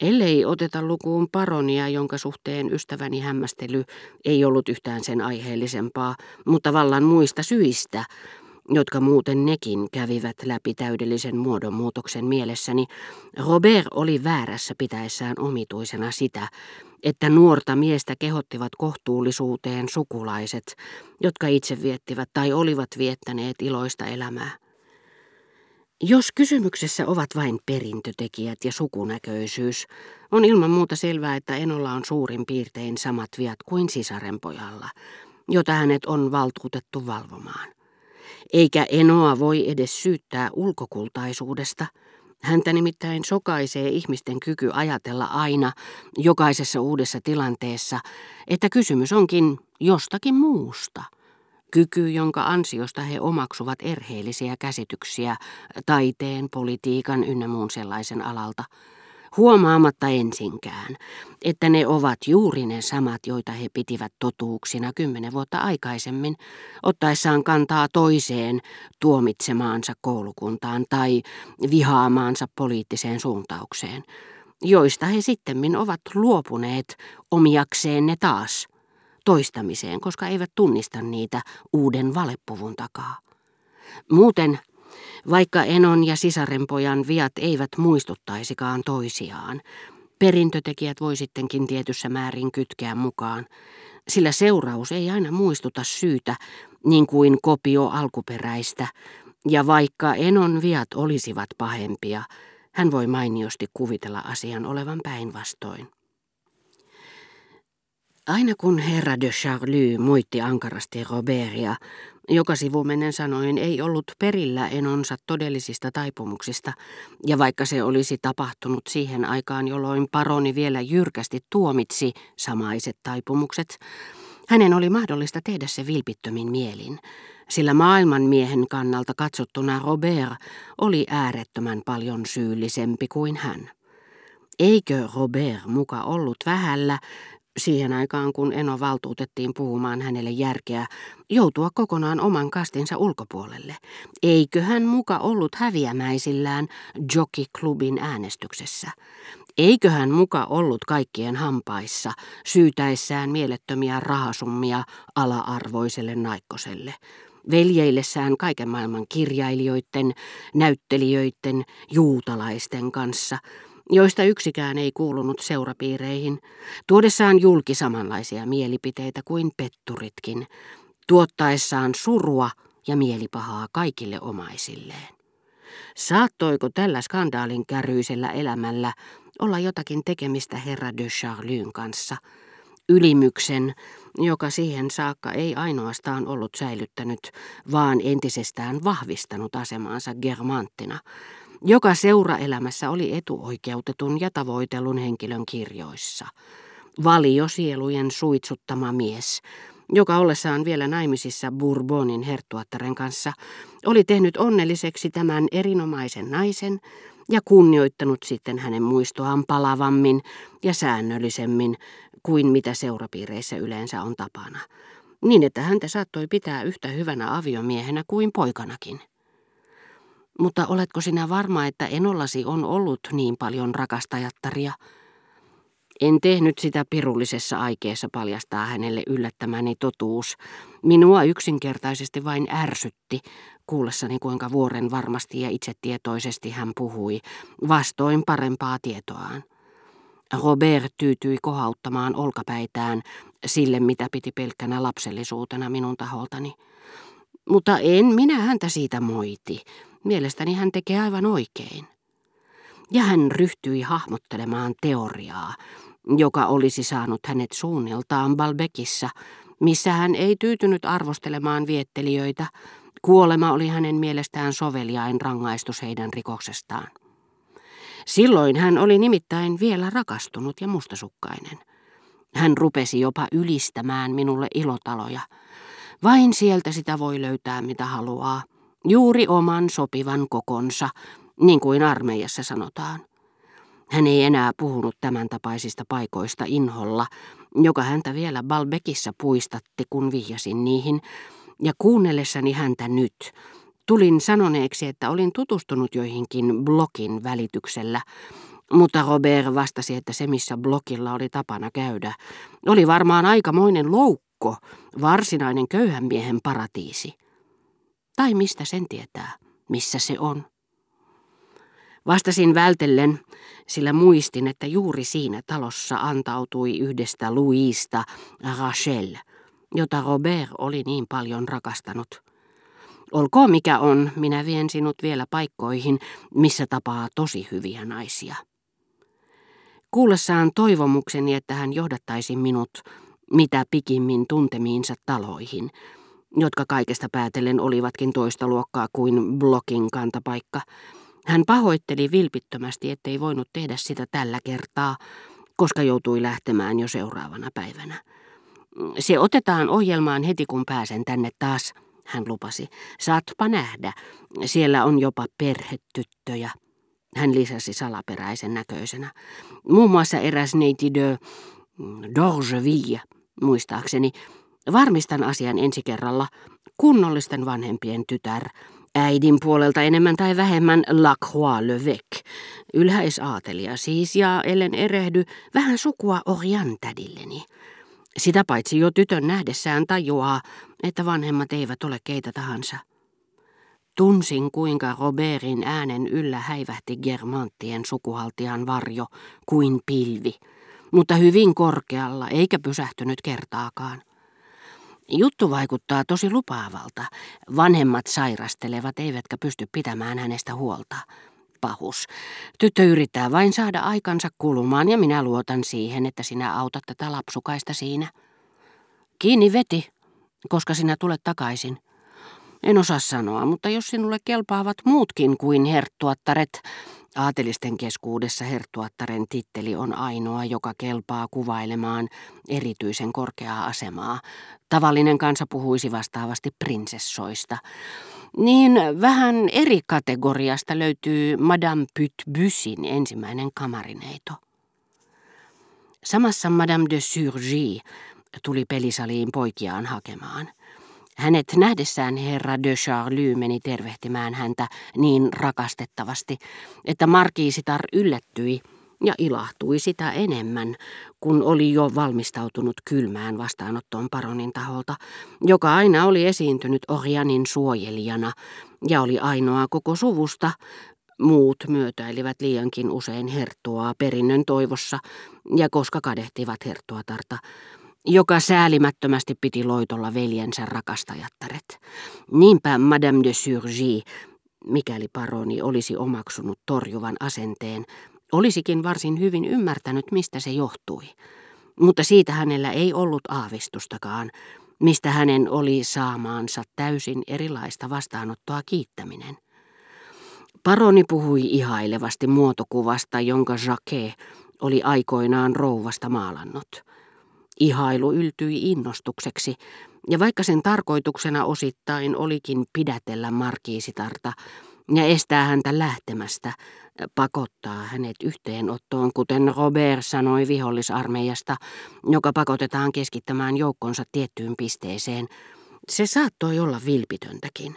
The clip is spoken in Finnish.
Ellei oteta lukuun paronia, jonka suhteen ystäväni hämmästely ei ollut yhtään sen aiheellisempaa, mutta vallan muista syistä, jotka muuten nekin kävivät läpi täydellisen muodonmuutoksen mielessäni, Robert oli väärässä pitäessään omituisena sitä, että nuorta miestä kehottivat kohtuullisuuteen sukulaiset, jotka itse viettivät tai olivat viettäneet iloista elämää. Jos kysymyksessä ovat vain perintötekijät ja sukunäköisyys, on ilman muuta selvää, että Enolla on suurin piirtein samat viat kuin sisarenpojalla, jota hänet on valtuutettu valvomaan. Eikä Enoa voi edes syyttää ulkokultaisuudesta. Häntä nimittäin sokaisee ihmisten kyky ajatella aina jokaisessa uudessa tilanteessa, että kysymys onkin jostakin muusta – kyky, jonka ansiosta he omaksuvat erheellisiä käsityksiä taiteen, politiikan ynnä muun sellaisen alalta, huomaamatta ensinkään, että ne ovat juuri ne samat, joita he pitivät totuuksina kymmenen vuotta aikaisemmin, ottaessaan kantaa toiseen tuomitsemaansa koulukuntaan tai vihaamaansa poliittiseen suuntaukseen, joista he sittemmin ovat luopuneet omiakseen ne taas – toistamiseen, koska eivät tunnista niitä uuden valepuvun takaa. Muuten, vaikka Enon ja sisarenpojan viat eivät muistuttaisikaan toisiaan, perintötekijät voi sittenkin tietyssä määrin kytkeä mukaan, sillä seuraus ei aina muistuta syytä niin kuin kopio alkuperäistä, ja vaikka Enon viat olisivat pahempia, hän voi mainiosti kuvitella asian olevan päinvastoin. Aina kun herra de Charlie muitti ankarasti Robertia, joka sivumennen sanoen ei ollut perillä enonsa todellisista taipumuksista, ja vaikka se olisi tapahtunut siihen aikaan, jolloin paroni vielä jyrkästi tuomitsi samaiset taipumukset, hänen oli mahdollista tehdä se vilpittömin mielin, sillä maailmanmiehen kannalta katsottuna Robert oli äärettömän paljon syyllisempi kuin hän. Eikö Robert muka ollut vähällä, siihen aikaan kun Eno valtuutettiin puhumaan hänelle järkeä, joutua kokonaan oman kastinsa ulkopuolelle. Eikö hän muka ollut häviämäisillään Jockey-klubin äänestyksessä? Eikö hän muka ollut kaikkien hampaissa, syytäissään mielettömiä rahasummia ala-arvoiselle naikkoselle? veljeillessään kaiken maailman kirjailijoiden, näyttelijöiden, juutalaisten kanssa – joista yksikään ei kuulunut seurapiireihin, tuodessaan julki samanlaisia mielipiteitä kuin petturitkin, tuottaessaan surua ja mielipahaa kaikille omaisilleen. Saattoiko tällä skandaalin käryisellä elämällä olla jotakin tekemistä herra de Charlyn kanssa, ylimyksen, joka siihen saakka ei ainoastaan ollut säilyttänyt, vaan entisestään vahvistanut asemaansa germanttina, joka seuraelämässä oli etuoikeutetun ja tavoitellun henkilön kirjoissa. Valiosielujen suitsuttama mies, joka ollessaan vielä naimisissa Bourbonin herttuattaren kanssa, oli tehnyt onnelliseksi tämän erinomaisen naisen ja kunnioittanut sitten hänen muistoaan palavammin ja säännöllisemmin kuin mitä seurapiireissä yleensä on tapana, niin että häntä saattoi pitää yhtä hyvänä aviomiehenä kuin poikanakin. Mutta oletko sinä varma, että enollasi on ollut niin paljon rakastajattaria? En tehnyt sitä pirullisessa aikeessa paljastaa hänelle yllättämäni totuus. Minua yksinkertaisesti vain ärsytti, kuullessani kuinka vuoren varmasti ja itsetietoisesti hän puhui, vastoin parempaa tietoaan. Robert tyytyi kohauttamaan olkapäitään sille, mitä piti pelkkänä lapsellisuutena minun taholtani. Mutta en minä häntä siitä moiti. Mielestäni hän tekee aivan oikein. Ja hän ryhtyi hahmottelemaan teoriaa, joka olisi saanut hänet suunniltaan Balbekissa, missä hän ei tyytynyt arvostelemaan viettelijöitä. Kuolema oli hänen mielestään soveliain rangaistus heidän rikoksestaan. Silloin hän oli nimittäin vielä rakastunut ja mustasukkainen. Hän rupesi jopa ylistämään minulle ilotaloja. Vain sieltä sitä voi löytää mitä haluaa. Juuri oman sopivan kokonsa, niin kuin armeijassa sanotaan. Hän ei enää puhunut tämän tapaisista paikoista inholla, joka häntä vielä Balbekissa puistatti, kun vihjasin niihin, ja kuunnellessani häntä nyt, tulin sanoneeksi, että olin tutustunut joihinkin blogin välityksellä, Mutta Robert vastasi, että se missä blokilla oli tapana käydä, oli varmaan aikamoinen loukko, varsinainen köyhän miehen paratiisi. Tai mistä sen tietää, missä se on. Vastasin vältellen, sillä muistin, että juuri siinä talossa antautui yhdestä Louista Rachel, jota Robert oli niin paljon rakastanut. Olkoon mikä on, minä vien sinut vielä paikkoihin, missä tapaa tosi hyviä naisia. Kuullessaan toivomukseni, että hän johdattaisi minut mitä pikimmin tuntemiinsa taloihin, jotka kaikesta päätellen olivatkin toista luokkaa kuin blokin kantapaikka, hän pahoitteli vilpittömästi, ettei voinut tehdä sitä tällä kertaa, koska joutui lähtemään jo seuraavana päivänä. Se otetaan ohjelmaan heti kun pääsen tänne taas, hän lupasi. Saatpa nähdä, siellä on jopa perhetyttöjä. Hän lisäsi salaperäisen näköisenä. Muun muassa eräs neiti de Dorgeville, muistaakseni. Varmistan asian ensi kerralla. Kunnollisten vanhempien tytär, Äidin puolelta enemmän tai vähemmän La Croix-le-Vec, ylhäisaatelia siis, ja ellen erehdy, vähän sukua Orian tädilleni. Sitä paitsi jo tytön nähdessään tajuaa, että vanhemmat eivät ole keitä tahansa. Tunsin, kuinka Robertin äänen yllä häivähti Germanttien sukuhaltijan varjo kuin pilvi, mutta hyvin korkealla eikä pysähtynyt kertaakaan. Juttu vaikuttaa tosi lupaavalta. Vanhemmat sairastelevat eivätkä pysty pitämään hänestä huolta. Pahus. Tyttö yrittää vain saada aikansa kulumaan ja minä luotan siihen, että sinä autat tätä lapsukaista siinä. Kiinni veti, koska sinä tulet takaisin. En osaa sanoa, mutta jos sinulle kelpaavat muutkin kuin herttuattaret, Aatelisten keskuudessa herttuattaren titteli on ainoa, joka kelpaa kuvailemaan erityisen korkeaa asemaa. Tavallinen kansa puhuisi vastaavasti prinsessoista. Niin vähän eri kategoriasta löytyy Madame Pytbysin ensimmäinen kamarineito. Samassa Madame de Surgy tuli pelisaliin poikiaan hakemaan – hänet nähdessään herra de Charlie meni tervehtimään häntä niin rakastettavasti, että markiisitar yllättyi ja ilahtui sitä enemmän, kun oli jo valmistautunut kylmään vastaanottoon paronin taholta, joka aina oli esiintynyt Orianin suojelijana ja oli ainoa koko suvusta, Muut myötäilivät liiankin usein herttuaa perinnön toivossa, ja koska kadehtivat herttuatarta, joka säälimättömästi piti loitolla veljensä rakastajattaret. Niinpä Madame de Surgy, mikäli paroni olisi omaksunut torjuvan asenteen, olisikin varsin hyvin ymmärtänyt, mistä se johtui. Mutta siitä hänellä ei ollut aavistustakaan, mistä hänen oli saamaansa täysin erilaista vastaanottoa kiittäminen. Paroni puhui ihailevasti muotokuvasta, jonka Jacques oli aikoinaan rouvasta maalannut – Ihailu yltyi innostukseksi, ja vaikka sen tarkoituksena osittain olikin pidätellä markiisitarta ja estää häntä lähtemästä, pakottaa hänet yhteenottoon, kuten Robert sanoi vihollisarmeijasta, joka pakotetaan keskittämään joukkonsa tiettyyn pisteeseen, se saattoi olla vilpitöntäkin.